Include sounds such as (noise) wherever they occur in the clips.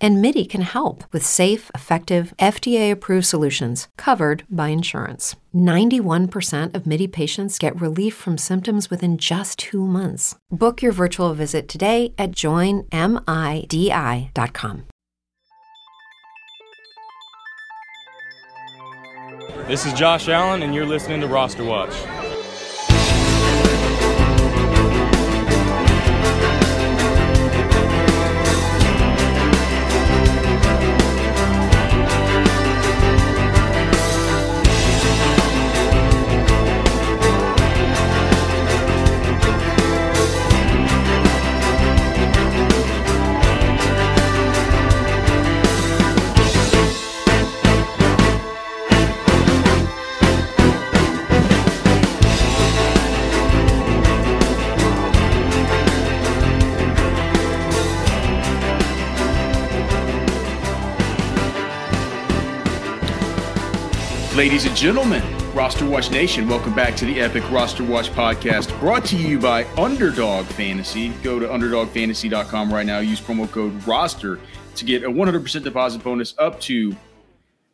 And MIDI can help with safe, effective, FDA approved solutions covered by insurance. 91% of MIDI patients get relief from symptoms within just two months. Book your virtual visit today at joinmidi.com. This is Josh Allen, and you're listening to Roster Watch. Ladies and gentlemen, Roster Watch Nation, welcome back to the Epic Roster Watch podcast brought to you by Underdog Fantasy. Go to underdogfantasy.com right now. Use promo code ROSTER to get a 100% deposit bonus up to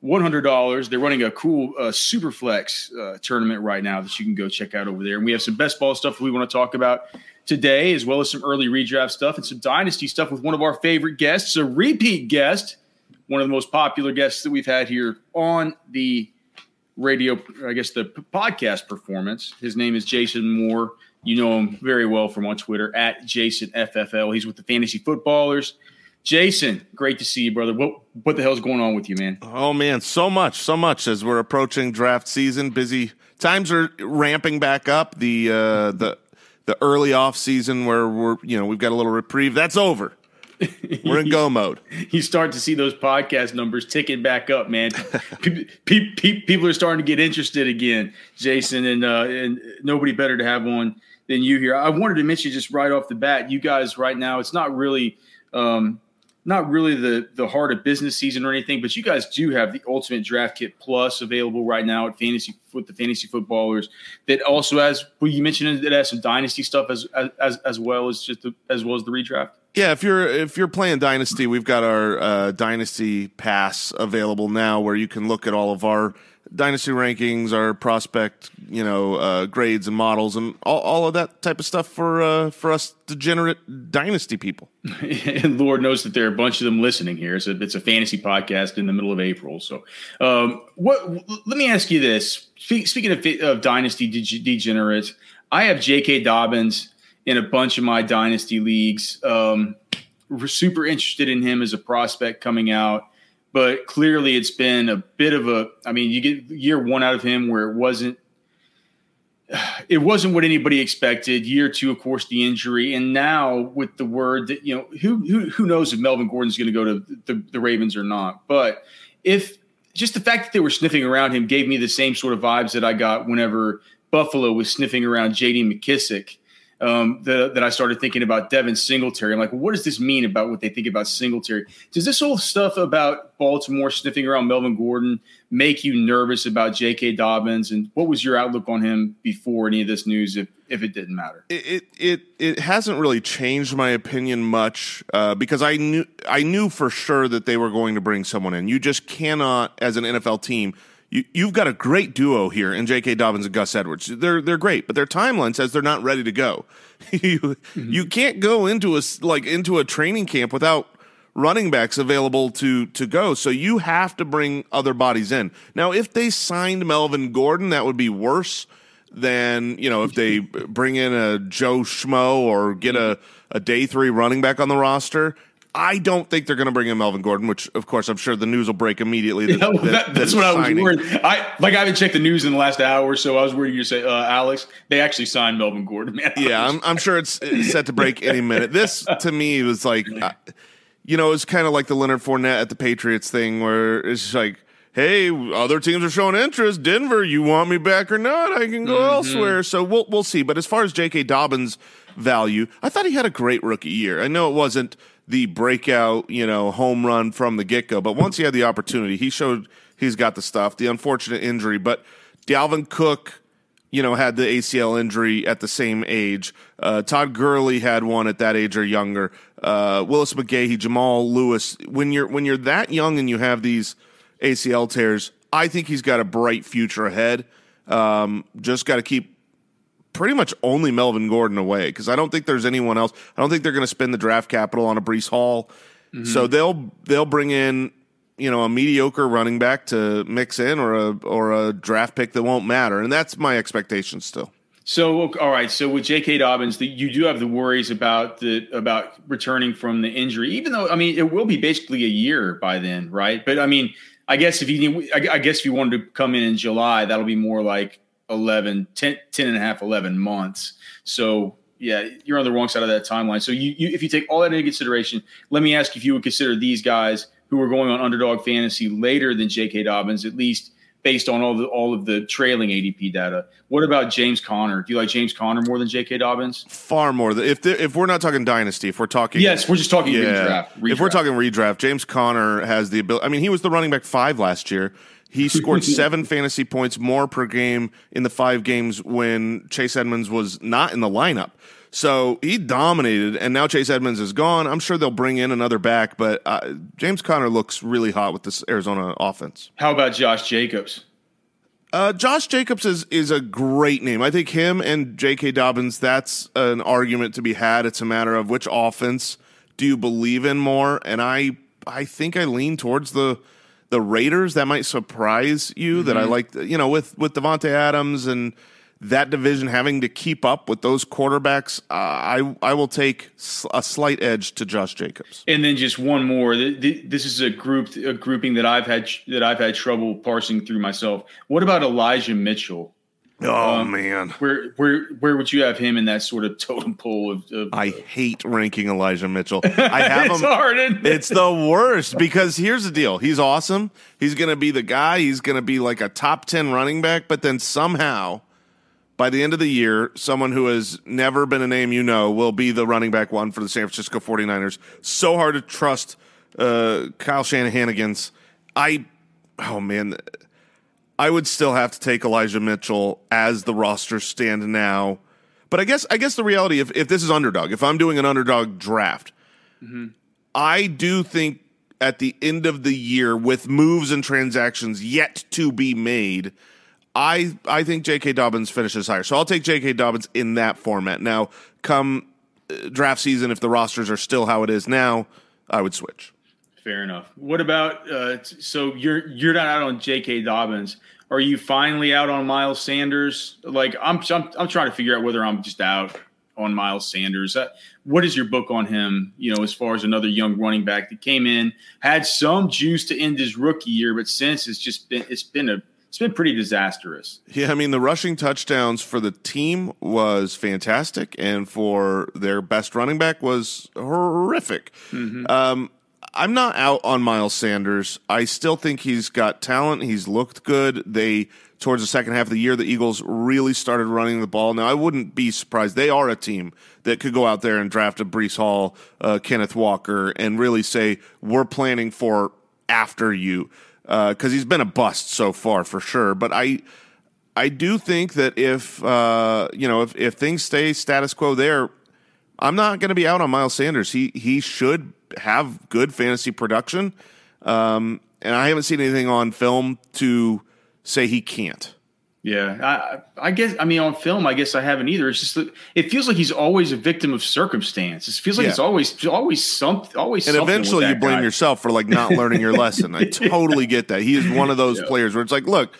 $100. They're running a cool uh, Superflex uh, tournament right now that you can go check out over there. And we have some best ball stuff we want to talk about today, as well as some early redraft stuff and some dynasty stuff with one of our favorite guests, a repeat guest, one of the most popular guests that we've had here on the radio, I guess the podcast performance. His name is Jason Moore. You know him very well from on Twitter at Jason FFL. He's with the Fantasy Footballers. Jason, great to see you, brother. What what the hell's going on with you, man? Oh man, so much, so much as we're approaching draft season. Busy times are ramping back up. The uh, the the early off season where we're you know we've got a little reprieve. That's over. (laughs) We're in go mode. you start to see those podcast numbers ticking back up, man. (laughs) people are starting to get interested again, Jason, and uh, and nobody better to have one than you here. I wanted to mention just right off the bat, you guys right now, it's not really. Um, not really the the heart of business season or anything, but you guys do have the Ultimate Draft Kit Plus available right now at Fantasy with the Fantasy Footballers. That also has, well, you mentioned it has some Dynasty stuff as as as well as just the, as well as the redraft. Yeah, if you're if you're playing Dynasty, we've got our uh, Dynasty Pass available now, where you can look at all of our Dynasty rankings, our prospect, you know, uh, grades and models, and all, all of that type of stuff for uh, for us degenerate Dynasty people. (laughs) and Lord knows that there are a bunch of them listening here. So it's a fantasy podcast in the middle of April. So, um, what? Let me ask you this: Speaking of, of Dynasty degenerates, I have J.K. Dobbins in a bunch of my dynasty leagues. Um, we're super interested in him as a prospect coming out, but clearly it's been a bit of a. I mean, you get year one out of him where it wasn't. It wasn't what anybody expected. Year two, of course, the injury, and now with the word that you know, who who, who knows if Melvin Gordon's going to go to the, the Ravens or not. But if just the fact that they were sniffing around him gave me the same sort of vibes that I got whenever Buffalo was sniffing around J.D. McKissic um, the, that I started thinking about Devin Singletary. I'm like, well, what does this mean about what they think about Singletary? Does this whole stuff about Baltimore sniffing around Melvin Gordon make you nervous about J.K. Dobbins? And what was your outlook on him before any of this news, if, if it didn't matter? It it it hasn't really changed my opinion much uh, because I knew I knew for sure that they were going to bring someone in. You just cannot, as an NFL team – you, you've got a great duo here in J.K. Dobbins and Gus Edwards. They're they're great, but their timeline says they're not ready to go. (laughs) you mm-hmm. you can't go into a like into a training camp without running backs available to to go. So you have to bring other bodies in. Now, if they signed Melvin Gordon, that would be worse than you know if they (laughs) bring in a Joe Schmo or get a a day three running back on the roster. I don't think they're going to bring in Melvin Gordon, which of course I'm sure the news will break immediately. (laughs) That, yeah, well, that, that, that's what I was signing. worried. I like I haven't checked the news in the last hour, so I was worried you say, uh, Alex, they actually signed Melvin Gordon. Man, yeah, I'm, I'm, sure it's set to break any minute. This to me was like, uh, you know, it's kind of like the Leonard Fournette at the Patriots thing, where it's like. Hey, other teams are showing interest. Denver, you want me back or not? I can go mm-hmm. elsewhere. So we'll we'll see. But as far as J.K. Dobbins' value, I thought he had a great rookie year. I know it wasn't the breakout, you know, home run from the get go. But once he had the opportunity, he showed he's got the stuff. The unfortunate injury, but Dalvin Cook, you know, had the ACL injury at the same age. Uh, Todd Gurley had one at that age or younger. Uh, Willis McGahee, Jamal Lewis. When you're when you're that young and you have these ACL tears, I think he's got a bright future ahead. Um, just got to keep pretty much only Melvin Gordon away because I don't think there's anyone else. I don't think they're going to spend the draft capital on a Breece Hall. Mm-hmm. So they'll they'll bring in you know a mediocre running back to mix in or a or a draft pick that won't matter, and that's my expectation still. So all right, so with J.K. Dobbins, the, you do have the worries about the about returning from the injury, even though I mean it will be basically a year by then, right? But I mean, I guess if you I guess if you wanted to come in in July, that'll be more like 11, 10, 10 and a half, 11 months. So yeah, you're on the wrong side of that timeline. So you, you, if you take all that into consideration, let me ask if you would consider these guys who are going on underdog fantasy later than J.K. Dobbins, at least based on all the all of the trailing ADP data. What about James Conner? Do you like James Conner more than J.K. Dobbins? Far more. If if we're not talking dynasty, if we're talking yes, we're just talking yeah, redraft, redraft. If we're talking redraft, James Conner has the ability. I mean, he was the running back five last year. He scored (laughs) seven fantasy points more per game in the five games when Chase Edmonds was not in the lineup. So he dominated, and now Chase Edmonds is gone. I'm sure they'll bring in another back, but uh, James Conner looks really hot with this Arizona offense. How about Josh Jacobs? Uh, Josh Jacobs is is a great name. I think him and J.K. Dobbins. That's an argument to be had. It's a matter of which offense do you believe in more, and I I think I lean towards the the Raiders. That might surprise you mm-hmm. that I mm-hmm. like, you know, with with Davante Adams and that division having to keep up with those quarterbacks. Uh, I I will take a slight edge to Josh Jacobs. And then just one more. This is a group a grouping that I've had that I've had trouble parsing through myself. What about Elijah Mitchell? Oh um, man, where where where would you have him in that sort of totem pole of? of I hate ranking Elijah Mitchell. (laughs) I have it's him. Hard, it? It's the worst because here's the deal: he's awesome. He's going to be the guy. He's going to be like a top ten running back. But then somehow, by the end of the year, someone who has never been a name you know will be the running back one for the San Francisco 49ers. So hard to trust uh, Kyle Shanahan's. I, oh man I would still have to take Elijah Mitchell as the roster stand now. But I guess I guess the reality if if this is underdog, if I'm doing an underdog draft, mm-hmm. I do think at the end of the year with moves and transactions yet to be made, I I think J.K. Dobbins finishes higher. So I'll take J.K. Dobbins in that format. Now, come uh, draft season, if the rosters are still how it is now, I would switch. Fair enough. What about uh, so you're you're not out on J.K. Dobbins? Are you finally out on Miles Sanders? Like I'm I'm, I'm trying to figure out whether I'm just out on Miles Sanders. Uh, what is your book on him? You know, as far as another young running back that came in, had some juice to end his rookie year, but since it's just been it's been a it's been pretty disastrous. Yeah, I mean the rushing touchdowns for the team was fantastic, and for their best running back was horrific. Mm-hmm. Um, I'm not out on Miles Sanders. I still think he's got talent. He's looked good. They towards the second half of the year, the Eagles really started running the ball. Now I wouldn't be surprised. They are a team that could go out there and draft a Breece Hall, uh, Kenneth Walker, and really say we're planning for after you because uh, he's been a bust so far for sure. But I. I do think that if uh, you know if, if things stay status quo there, I'm not going to be out on Miles Sanders. He he should have good fantasy production. Um, and I haven't seen anything on film to say he can't. Yeah, I, I, guess. I mean, on film, I guess I haven't either. It's just it feels like he's always a victim of circumstance. It feels like yeah. it's always always something. Always, and eventually you blame guy. yourself for like not learning your lesson. I (laughs) totally get that. He is one of those yeah. players where it's like, look,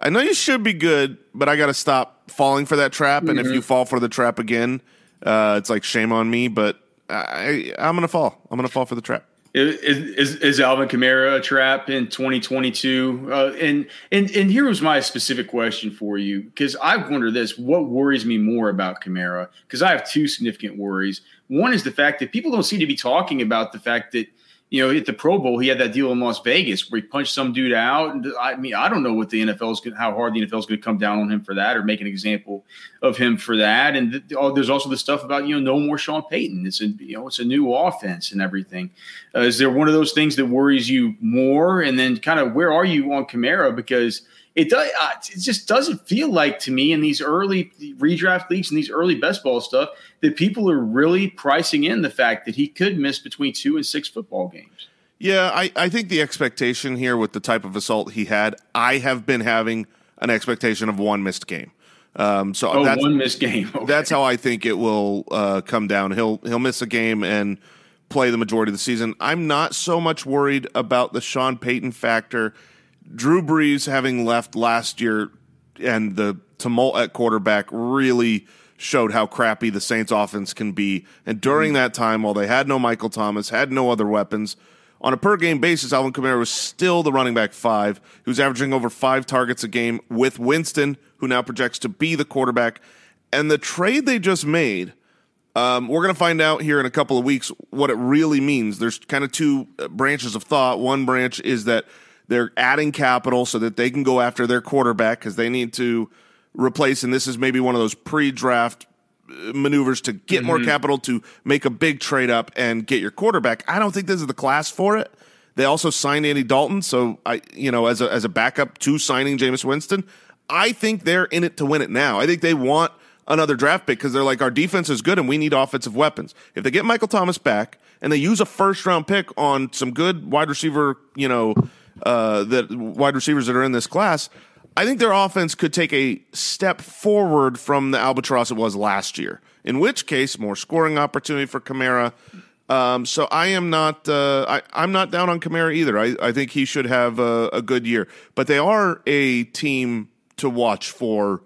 I know you should be good, but I got to stop falling for that trap. And mm-hmm. if you fall for the trap again, uh, it's like shame on me. But I, I'm gonna fall. I'm gonna fall for the trap. Is, is, is Alvin Kamara a trap in 2022? Uh, and and and here was my specific question for you because I wonder this: what worries me more about Kamara? Because I have two significant worries. One is the fact that people don't seem to be talking about the fact that you know, at the Pro Bowl, he had that deal in Las Vegas where he punched some dude out. And I mean, I don't know what the NFL is, going to, how hard the NFL is going to come down on him for that, or make an example of him for that. And th- oh, there's also the stuff about you know, no more Sean Payton. It's a you know, it's a new offense and everything. Uh, is there one of those things that worries you more? And then kind of where are you on Kamara because it does uh, it just doesn't feel like to me in these early redraft leagues and these early best ball stuff that people are really pricing in the fact that he could miss between two and six football games. Yeah, I, I think the expectation here with the type of assault he had, I have been having an expectation of one missed game. Um, so oh, that's, one missed game. (laughs) Okay. That's how I think it will uh, come down. He'll he'll miss a game and play the majority of the season. I'm not so much worried about the Sean Payton factor Drew Brees having left last year and the tumult at quarterback really showed how crappy the Saints offense can be. And during mm-hmm. that time, while they had no Michael Thomas, had no other weapons, on a per game basis, Alvin Kamara was still the running back five, He was averaging over five targets a game with Winston, who now projects to be the quarterback. And the trade they just made, um, we're going to find out here in a couple of weeks what it really means. There's kind of two uh, branches of thought. One branch is that they're adding capital so that they can go after their quarterback because they need to replace. And this is maybe one of those pre-draft uh, maneuvers to get mm-hmm. more capital to make a big trade up and get your quarterback. I don't think this is the class for it. They also signed Andy Dalton, so I, you know, as a as a backup to signing Jameis Winston. I think they're in it to win it now. I think they want another draft pick because they're like our defense is good and we need offensive weapons. If they get Michael Thomas back and they use a first round pick on some good wide receiver, you know, uh, that wide receivers that are in this class, I think their offense could take a step forward from the albatross it was last year. In which case, more scoring opportunity for Kamara. Um, so I am not uh, I, am not down on Kamara either. I, I think he should have a, a, good year. But they are a team to watch for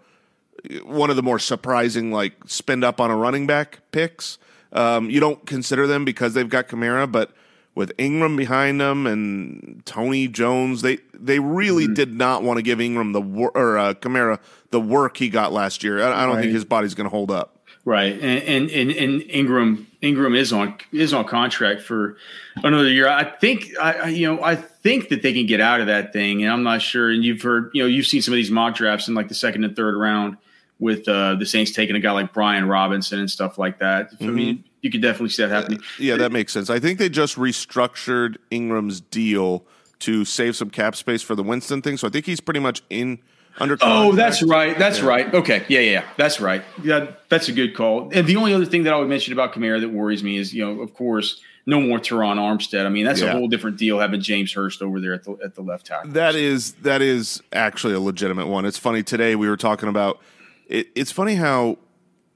one of the more surprising like spend up on a running back picks. Um, you don't consider them because they've got Kamara, but with Ingram behind them and Tony Jones, they they really mm-hmm. did not want to give Ingram the or uh, Kamara the work he got last year. I, I don't right. think his body's going to hold up. Right, and, and and Ingram Ingram is on is on contract for another year. I think I you know I think that they can get out of that thing, and I'm not sure. And you've heard you know you've seen some of these mock drafts in like the second and third round with uh, the Saints taking a guy like Brian Robinson and stuff like that. Mm-hmm. I mean, you could definitely see that happening. Yeah, that makes sense. I think they just restructured Ingram's deal to save some cap space for the Winston thing. So I think he's pretty much in under. Contract. Oh, that's right. That's yeah. right. Okay. Yeah, yeah, that's right. Yeah, that's a good call. And the only other thing that I would mention about Kamara that worries me is, you know, of course, no more Terron Armstead. I mean, that's yeah. a whole different deal having James Hurst over there at the at the left tackle. That is that is actually a legitimate one. It's funny today we were talking about. It, it's funny how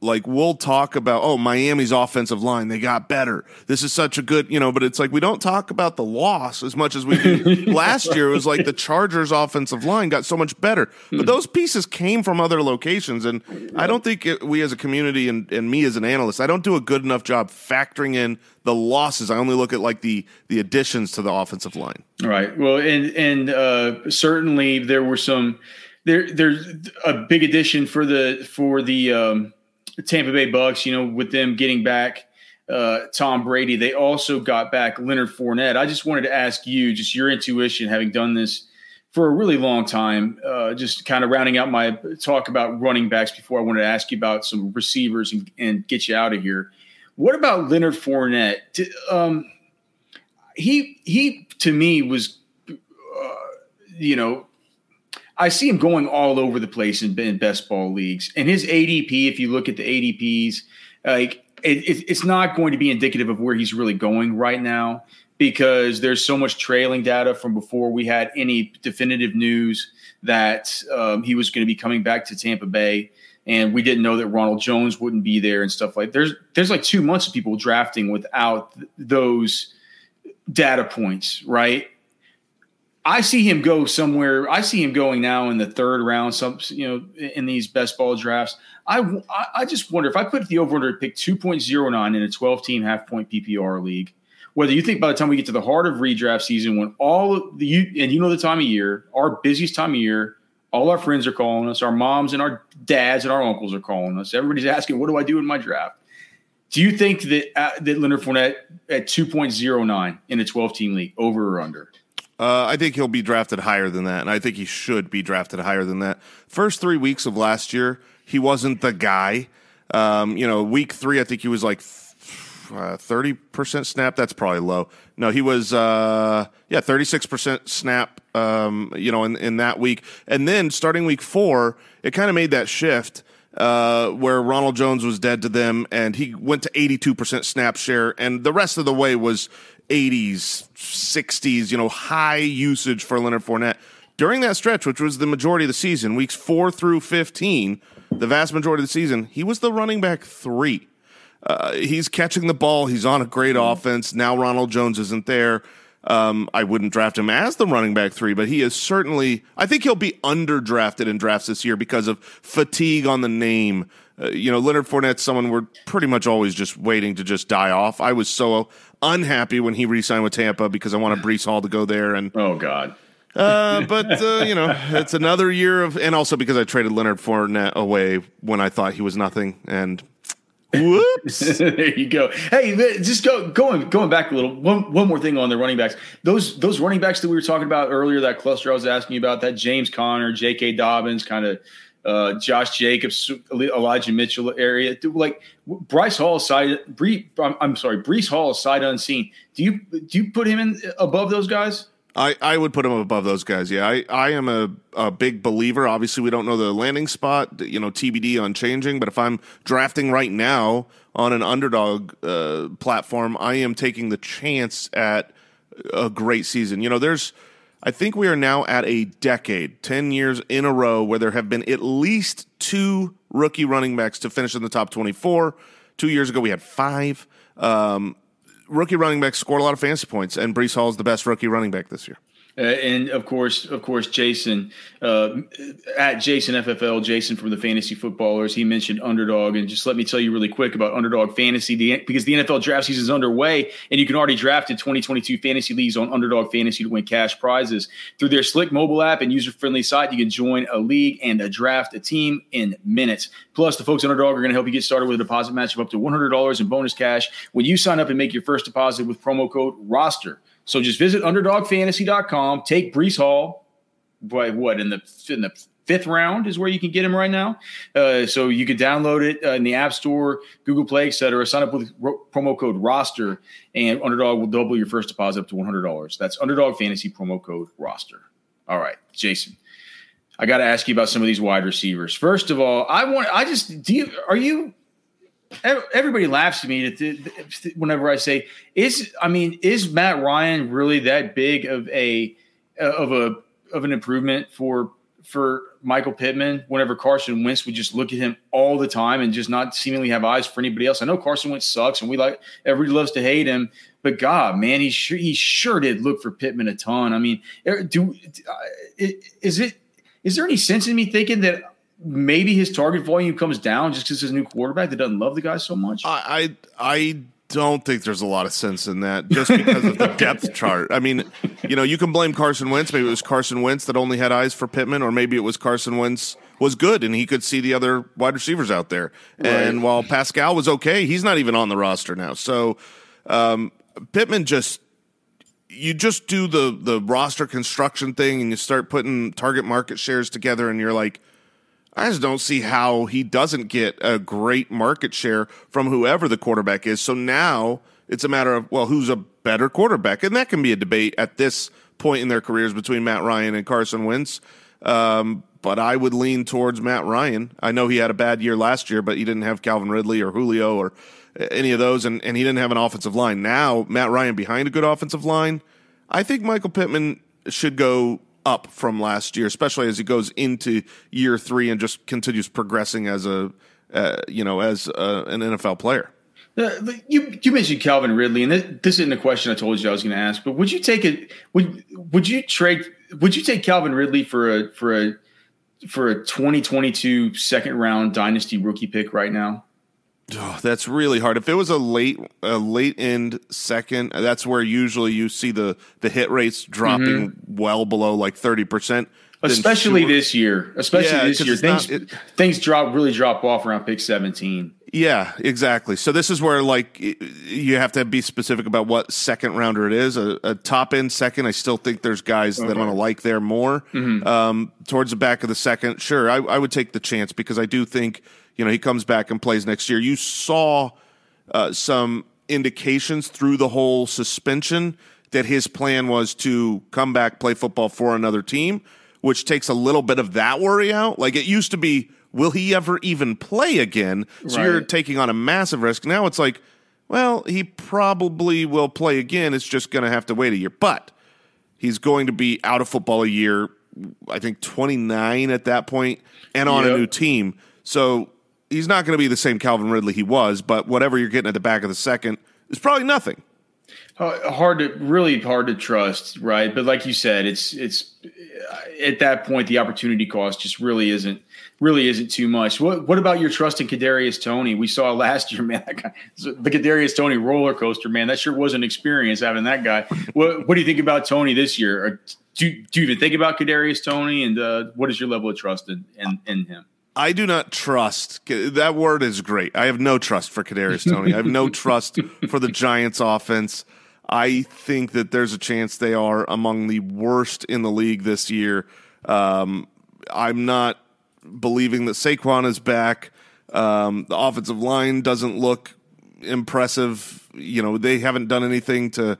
like we'll talk about oh Miami's offensive line they got better. This is such a good you know but it's like we don't talk about the loss as much as we did (laughs) last year. It was like the Chargers offensive line got so much better. But hmm. those pieces came from other locations and I don't think it, we as a community and, and me as an analyst I don't do a good enough job factoring in the losses. I only look at like the the additions to the offensive line. Right. Well and and uh, certainly there were some there there's a big addition for the for the um, Tampa Bay Bucks, you know, with them getting back uh, Tom Brady, they also got back Leonard Fournette. I just wanted to ask you, just your intuition, having done this for a really long time, uh, just kind of rounding out my talk about running backs before I wanted to ask you about some receivers and, and get you out of here. What about Leonard Fournette? Um, he he to me was, uh, you know, I see him going all over the place in, in, best ball leagues, and his ADP. If you look at the ADPs, like it, it, it's not going to be indicative of where he's really going right now because there's so much trailing data from before we had any definitive news that um, he was going to be coming back to Tampa Bay, and we didn't know that Ronald Jones wouldn't be there and stuff like. There's there's like two months of people drafting without th- those data points, right? I see him go somewhere. I see him going now in the third round. Some you know in these best ball drafts. I I just wonder if I put the over under pick two point zero nine in a twelve team half point PPR league. Whether you think by the time we get to the heart of redraft season, when all of the you and you know the time of year, our busiest time of year, all our friends are calling us, our moms and our dads and our uncles are calling us. Everybody's asking, "What do I do in my draft?" Do you think that uh, that Leonard Fournette at 2.09 in a 12 team league over or under? Uh, I think he'll be drafted higher than that, and I think he should be drafted higher than that. First three weeks of last year, he wasn't the guy. Um, you know, week three, I think he was like uh, thirty percent snap. That's probably low. No, he was uh, yeah thirty six percent snap. Um, you know, in, in that week, and then starting week four, it kind of made that shift uh, where Ronald Jones was dead to them, and he went to eighty two percent snap share, and the rest of the way was eighties, sixties. You know, high usage for Leonard Fournette during that stretch, which was the majority of the season, weeks four through fifteen. The vast majority of the season, he was the running back three. Uh, he's catching the ball. He's on a great mm-hmm. offense. Now Ronald Jones isn't there. Um, I wouldn't draft him as the running back three, but he is certainly. I think he'll be underdrafted in drafts this year because of fatigue on the name. Uh, you know, Leonard Fournette's someone we're pretty much always just waiting to just die off. I was so unhappy when he re-signed with Tampa because I wanted Breece Hall to go there. And oh god, (laughs) uh, but uh, you know, it's another year of, and also because I traded Leonard Fournette away when I thought he was nothing, and Whoops! (laughs) there you go. Hey, just go going going back a little. One one more thing on the running backs. Those those running backs that we were talking about earlier, that cluster I was asking you about, that James Conner, J.K. Dobbins, kind of uh, Josh Jacobs, Elijah Mitchell area. Like Bryce Hall side, Bree, I'm, I'm sorry, Breece Hall side unseen. Do you do you put him in above those guys? I, I would put him above those guys. Yeah, I, I am a, a big believer. Obviously, we don't know the landing spot, you know, TBD on changing. But if I'm drafting right now on an underdog uh, platform, I am taking the chance at a great season. You know, there's, I think we are now at a decade, 10 years in a row, where there have been at least two rookie running backs to finish in the top 24. Two years ago, we had five. Um, rookie running backs scored a lot of fantasy points, and Breece Hall is the best rookie running back this year. Uh, and of course, of course, Jason uh, at Jason FFL, Jason from the Fantasy Footballers, he mentioned underdog, and just let me tell you really quick about underdog fantasy because the NFL draft season is underway, and you can already draft in 2022 fantasy leagues on Underdog Fantasy to win cash prizes through their slick mobile app and user-friendly site. You can join a league and a draft a team in minutes. Plus, the folks at Underdog are going to help you get started with a deposit match of up to $100 in bonus cash when you sign up and make your first deposit with promo code Roster. So just visit underdogfantasy.com, take Breece Hall, by what in the in the fifth round is where you can get him right now. Uh, so you can download it uh, in the App Store, Google Play, etc. Sign up with ro- promo code Roster, and Underdog will double your first deposit up to one hundred dollars. That's Underdog Fantasy promo code Roster. All right, Jason. I got to ask you about some of these wide receivers. First of all, I want I just do you are you everybody laughs at me whenever I say is I mean is Matt Ryan really that big of a of a of an improvement for for Michael Pittman whenever Carson Wentz would just look at him all the time and just not seemingly have eyes for anybody else. I know Carson Wentz sucks and we like everybody loves to hate him, but God, man, he sure he sure did look for Pittman a ton. I mean, er, do is it is there any sense in me thinking that maybe his target volume comes down just because he's a new quarterback that doesn't love the guy so much? I, I, I don't think there's a lot of sense in that just because of the (laughs) depth chart. I mean, you know, you can blame Carson Wentz. Maybe it was Carson Wentz that only had eyes for Pittman, or maybe it was Carson Wentz was good and he could see the other wide receivers out there. Right. And while Pascal was okay, he's not even on the roster now. So um, Pittman just you just do the the roster construction thing and you start putting target market shares together and you're like – I just don't see how he doesn't get a great market share from whoever the quarterback is. So now it's a matter of, well, who's a better quarterback? And that can be a debate at this point in their careers between Matt Ryan and Carson Wentz. Um, but I would lean towards Matt Ryan. I know he had a bad year last year, but he didn't have Calvin Ridley or Julio or any of those, and, and he didn't have an offensive line. Now, Matt Ryan behind a good offensive line, I think Michael Pittman should go up from last year, especially as he goes into year three and just continues progressing as a uh, you know as a, an NFL player. Uh, you you mentioned Calvin Ridley, and this, this isn't a question I told you I was going to ask, but would you take it? Would would you trade? Would you take Calvin Ridley for a for a for a 2022 second round dynasty rookie pick right now? Oh, that's really hard. If it was a late a late end second, that's where usually you see the the hit rates dropping mm-hmm. well below like thirty percent. Especially sure. this year. Especially yeah, this year. Things not, it, things drop really drop off around pick seventeen. Yeah, exactly. So this is where like you have to be specific about what second rounder it is. A, a top end second, I still think there's guys okay. that I'm going to like there more. Mm-hmm. Um, towards the back of the second, sure, I, I, would take the chance because I do think you know he comes back and plays next year. You saw uh, some indications through the whole suspension that his plan was to come back, play football for another team, which takes a little bit of that worry out. Like it used to be will he ever even play again? So right. you're taking on a massive risk. Now it's like, well, he probably will play again. It's just going to have to wait a year. But he's going to be out of football a year, I think 29 at that point, and on yep. a new team. So he's not going to be the same Calvin Ridley he was, but whatever you're getting at the back of the second is probably nothing. Uh, hard to really hard to trust, right? But like you said, it's it's at that point the opportunity cost just really isn't really isn't too much. What what about your trust in Kadarius Toney? We saw (laughs) last year, man. Guy, the Kadarius Toney roller coaster, man. That sure was an experience having that guy. (laughs) what what do you think about Toney this year? do, do you even think about Kadarius Toney? And uh, what is your level of trust in, in, in him? I do not trust. That word is great. I have no trust for Kadarius Toney. I have no (laughs) trust for the Giants' offense. I think that there's a chance they are among the worst in the league this year. Um, I'm not believing that Saquon is back. Um, the offensive line doesn't look impressive. You know, they haven't done anything to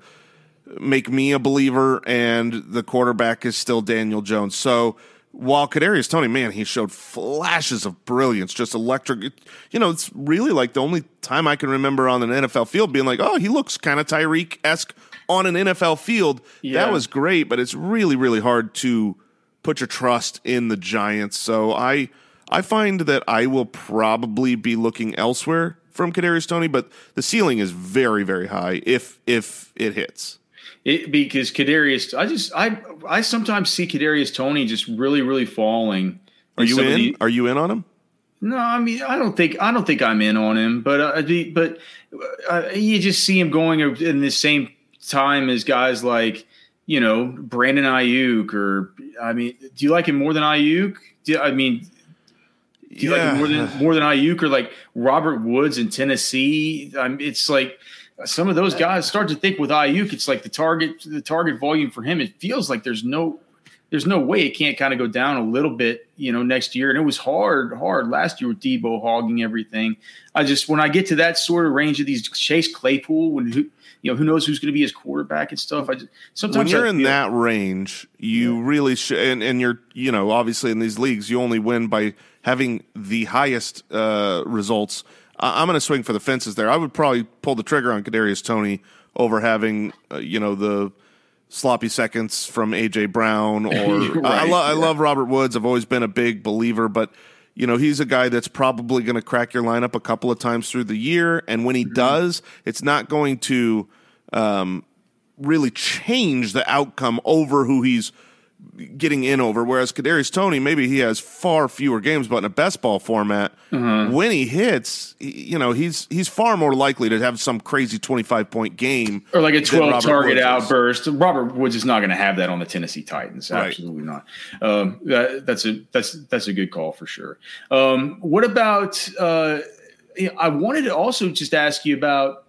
make me a believer, and the quarterback is still Daniel Jones. So while Kadarius Toney, man, he showed flashes of brilliance, just electric. You know, it's really like the only time I can remember on an NFL field being like, oh, he looks kind of Tyreek esque on an NFL field. Yeah. That was great, but it's really, really hard to put your trust in the Giants. So I, I find that I will probably be looking elsewhere from Kadarius Toney, but the ceiling is very, very high if if it hits. It, because Kadarius, I just I I sometimes see Kadarius Toney just really really falling. Are you in? The, Are you in on him? No, I mean I don't think I don't think I'm in on him, but uh, but uh, you just see him going in the same time as guys like you know Brandon Aiyuk or I mean, do you like him more than Aiyuk? Do, I mean, do you yeah. like him more than more than Aiyuk or like Robert Woods in Tennessee? I mean, it's like some of those guys start to think with Aiyuk, it's like the target the target volume for him. It feels like there's no there's no way it can't kind of go down a little bit, you know, next year. And it was hard, hard last year with Deebo hogging everything. I just when I get to that sort of range of these Chase Claypool, when who you know who knows who's going to be his quarterback and stuff. I just, sometimes when you're in that range, you yeah. really should. And, and you're you know obviously in these leagues, you only win by having the highest uh, results I'm going to swing for the fences there. I would probably pull the trigger on Kadarius Toney over having uh, you know the sloppy seconds from AJ Brown (laughs) or right. I, lo- I love Robert Woods. I've always been a big believer, but you know he's a guy that's probably going to crack your lineup a couple of times through the year, and when he mm-hmm. does, it's not going to um, really change the outcome over who he's getting in over. Whereas Kadarius Toney, maybe he has far fewer games, but in a best ball format, mm-hmm. when he hits, you know, he's he's far more likely to have some crazy twenty five point game or like a twelve target Woods outburst. Is. Robert Woods is not going to have that on the Tennessee Titans. Absolutely right. not. Um, that, that's a that's that's a good call for sure. Um, what about? Uh, I wanted to also just ask you about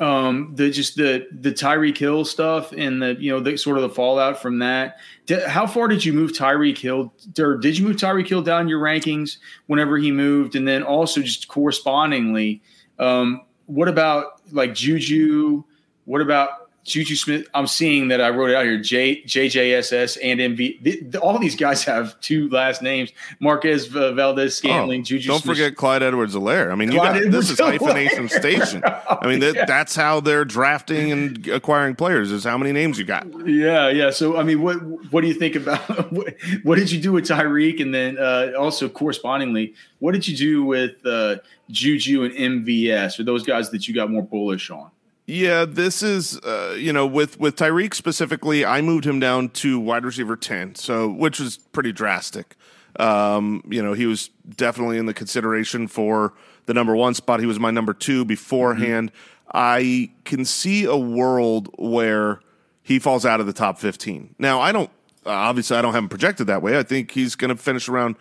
um, the just the the Tyreek Hill stuff and the you know the sort of the fallout from that. Did, how far did you move Tyreek Hill? Or did you move Tyreek Hill down your rankings whenever he moved? And then also just correspondingly, um, what about like Juju? What about Juju Smith. I'm seeing that I wrote it out here. J JJSS and MV. The, the, all these guys have two last names: Marquez uh, Valdes Scantling. Oh, Juju. Don't Smith. forget Clyde Edwards-Helaire. I mean, you got, this is hyphenation station. (laughs) I mean, that, yeah. that's how they're drafting and acquiring players. Is how many names you got. Yeah, yeah. So I mean, what what do you think about what, (laughs) what did you do with Tyreek, and then uh, also correspondingly, what did you do with uh, Juju and MVS? Are those guys that you got more bullish on? Yeah, this is uh, you know with with Tyreek specifically, I moved him down to wide receiver ten, so which was pretty drastic. Um, you know, he was definitely in the consideration for the number one spot. He was my number two beforehand. Mm-hmm. I can see a world where he falls out of the top fifteen. Now, I don't obviously I don't have him projected that way. I think he's going to finish around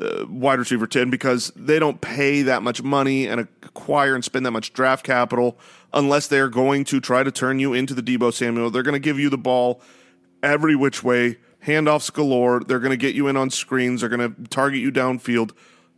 uh, wide receiver 10 because they don't pay that much money and acquire and spend that much draft capital unless they're going to try to turn you into the Deebo Samuel. They're going to give you the ball every which way, handoffs galore. They're going to get you in on screens. They're going to target you downfield.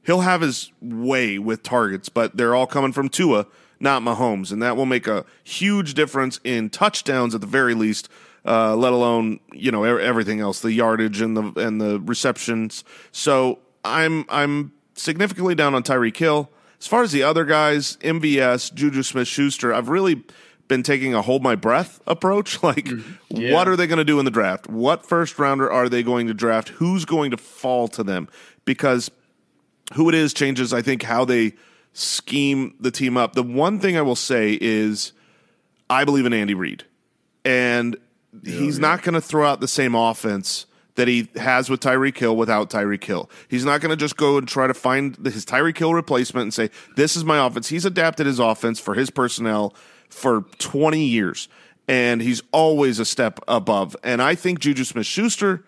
He'll have his way with targets, but they're all coming from Tua, not Mahomes, and that will make a huge difference in touchdowns at the very least. Uh, let alone you know everything else, the yardage and the and the receptions. So I'm I'm significantly down on Tyreek Hill. As far as the other guys, MVS, Juju Smith Schuster, I've really been taking a hold my breath approach. (laughs) Like, mm-hmm. yeah. what are they going to do in the draft? What first rounder are they going to draft? Who's going to fall to them? Because who it is changes, I think, how they scheme the team up. The one thing I will say is I believe in Andy Reid. And yeah, he's yeah. not going to throw out the same offense that he has with Tyreek Hill without Tyreek Hill. He's not going to just go and try to find his Tyreek Hill replacement and say, This is my offense. He's adapted his offense for his personnel for 20 years, and he's always a step above. And I think Juju Smith Schuster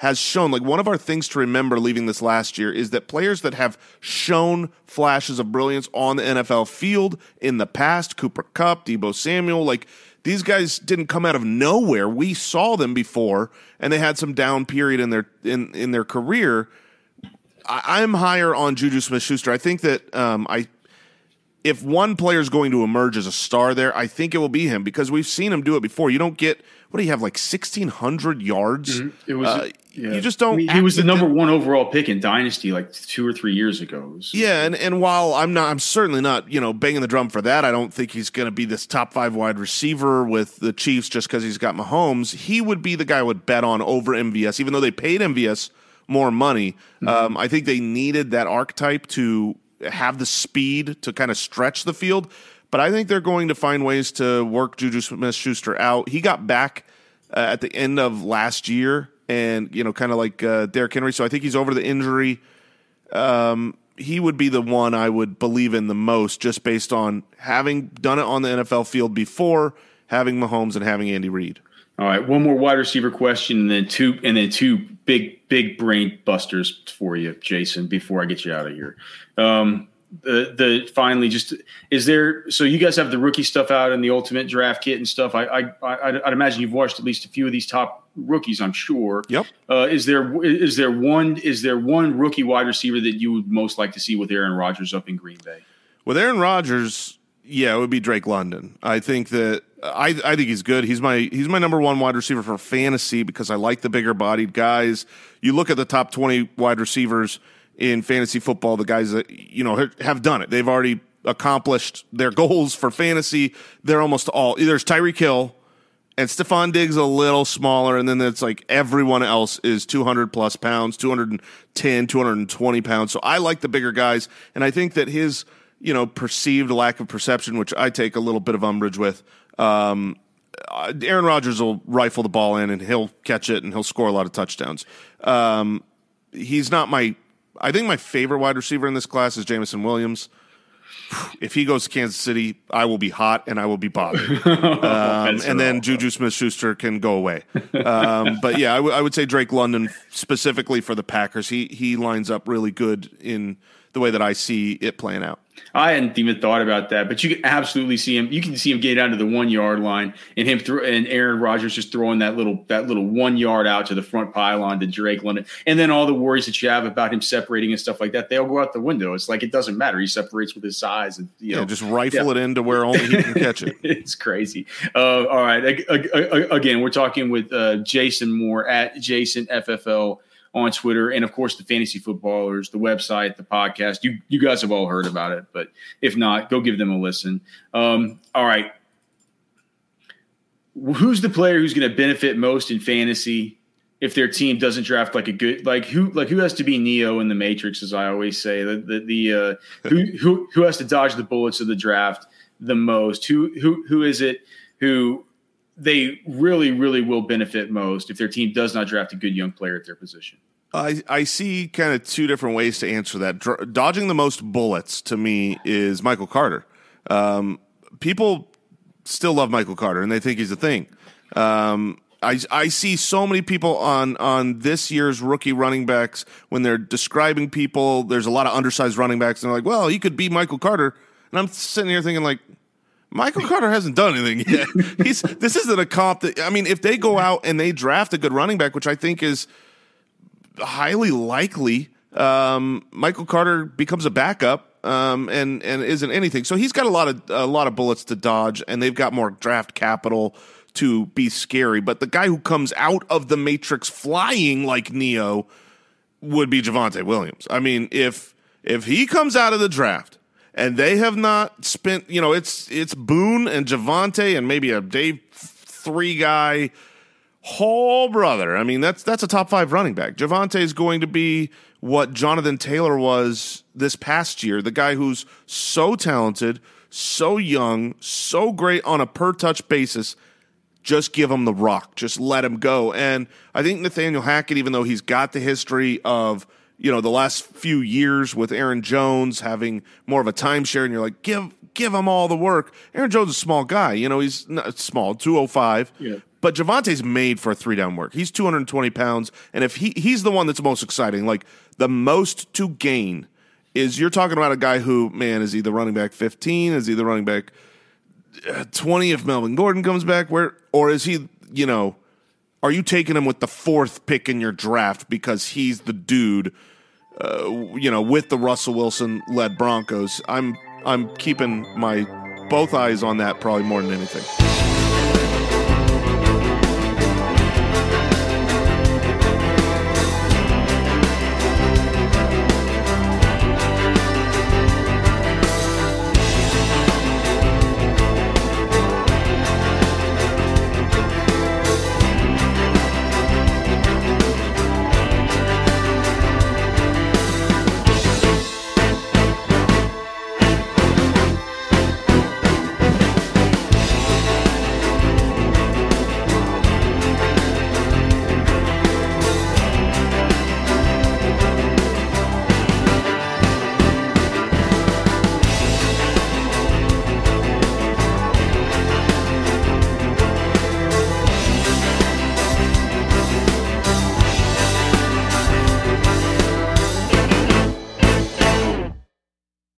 has shown, like, one of our things to remember leaving this last year is that players that have shown flashes of brilliance on the NFL field in the past, Cooper Kupp, Deebo Samuel, like, these guys didn't come out of nowhere. We saw them before, and they had some down period in their in in their career. I, am higher on Juju Smith Schuster. I think that um, I if one player is going to emerge as a star there, I think it will be him because we've seen him do it before. You don't get what do you have like sixteen hundred yards? Mm-hmm. It was uh, yeah. you just don't. I mean, he was the number one overall pick in Dynasty like two or three years ago. Was, yeah, and and while I'm not, I'm certainly not you know banging the drum for that. I don't think he's going to be this top five wide receiver with the Chiefs just because he's got Mahomes. He would be the guy I would bet on over MVS, even though they paid MVS more money. Mm-hmm. Um, I think they needed that archetype to have the speed to kind of stretch the field. But I think they're going to find ways to work Juju Smith Schuster out. He got back uh, at the end of last year, and you know, kind of like uh, Derrick Henry. So I think he's over the injury. Um, he would be the one I would believe in the most, just based on having done it on the NFL field before, having Mahomes and having Andy Reid. All right, one more wide receiver question, and then two, and then two big, big brain busters for you, Jason. Before I get you out of here, um, the the finally just is there so you guys have the rookie stuff out and the ultimate draft kit and stuff. I i, I would imagine you've watched at least a few of these top rookies i'm sure. Yep. Uh, is there is there one is there one rookie wide receiver that you would most like to see with aaron rodgers up in green bay? With aaron rodgers yeah it would be drake london i think that I, I think he's good. He's my he's my number one wide receiver for fantasy because I like the bigger bodied guys. You look at the top twenty wide receivers in fantasy football, the guys that you know have done it. They've already accomplished their (laughs) goals for fantasy. They're almost all. There's Tyreek Hill and Stefon Diggs a little smaller, and then it's like everyone else is 200 plus pounds, 210, 220 pounds. So I like the bigger guys, and I think that his you know perceived lack of perception, which I take a little bit of umbrage with. Um, uh, Aaron Rodgers will rifle the ball in and he'll catch it and he'll score a lot of touchdowns. Um, he's not my I think my favorite wide receiver in this class is Jameson Williams. If he goes to Kansas City, I will be hot and I will be bothered. (laughs) Um, and then Juju Smith Schuster can go away. Um, but yeah, I, w- I would say Drake London specifically for the Packers. He he lines up really good in the way that I see it playing out. I hadn't even thought about that, but you can absolutely see him. You can see him get down to the one yard line, and him through, and Aaron Rodgers just throwing that little that little one yard out to the front pylon to Drake London, and then all the worries that you have about him separating and stuff like that, they'll go out the window. It's like it doesn't matter. He separates with his size, and you yeah, know, just rifle yeah. it into where only he can (laughs) catch it. it's crazy. Uh, all right, again, we're talking with uh, Jason Moore at Jason FFL on Twitter, and of course the fantasy footballers, the website, the podcast. You you guys have all heard about it, but if not, go give them a listen. Um, all right, who's the player who's going to benefit most in fantasy if their team doesn't draft like a good like who like who has to be Neo in the Matrix, as I always say, the the, the uh, (laughs) who who who has to dodge the bullets of the draft the most? Who who who is it who they really, really will benefit most if their team does not draft a good young player at their position? I, I see kind of two different ways to answer that. Dr- dodging the most bullets to me is Michael Carter. Um, people still love Michael Carter and they think he's a thing. Um, I, I see so many people on on this year's rookie running backs when they're describing people. There's a lot of undersized running backs, and they're like, "Well, he could be Michael Carter," and I'm sitting here thinking like. Michael Carter hasn't done anything yet. (laughs) He's this isn't a comp that I mean, if they go out and they draft a good running back, which I think is highly likely, um, Michael Carter becomes a backup um, and and isn't anything. So he's got a lot of a lot of bullets to dodge, and they've got more draft capital to be scary. But the guy who comes out of the Matrix flying like Neo would be Javonte Williams. I mean, if if he comes out of the draft and they have not spent, you know, it's it's Boone and Javonte and maybe a day three guy. Whole brother. I mean, that's that's a top five running back. Javonte is going to be what Jonathan Taylor was this past year, the guy who's so talented, so young, so great on a per touch basis, just give him the rock. Just let him go. And I think Nathaniel Hackett, even though he's got the history of, you know, the last few years with Aaron Jones having more of a timeshare, and you're like, give give him all the work. Aaron Jones is a small guy. You know, he's not small, 205. Yeah. But Javonte's made for three down work. He's 220 pounds. And if he he's the one that's most exciting, like the most to gain is you're talking about a guy who, man, is he the running back 15? Is he the running back uh, 20 if Melvin Gordon comes back? Where or is he, you know, are you taking him with the fourth pick in your draft because he's the dude, uh, you know, with the Russell Wilson led Broncos? I'm I'm keeping my both eyes on that probably more than anything.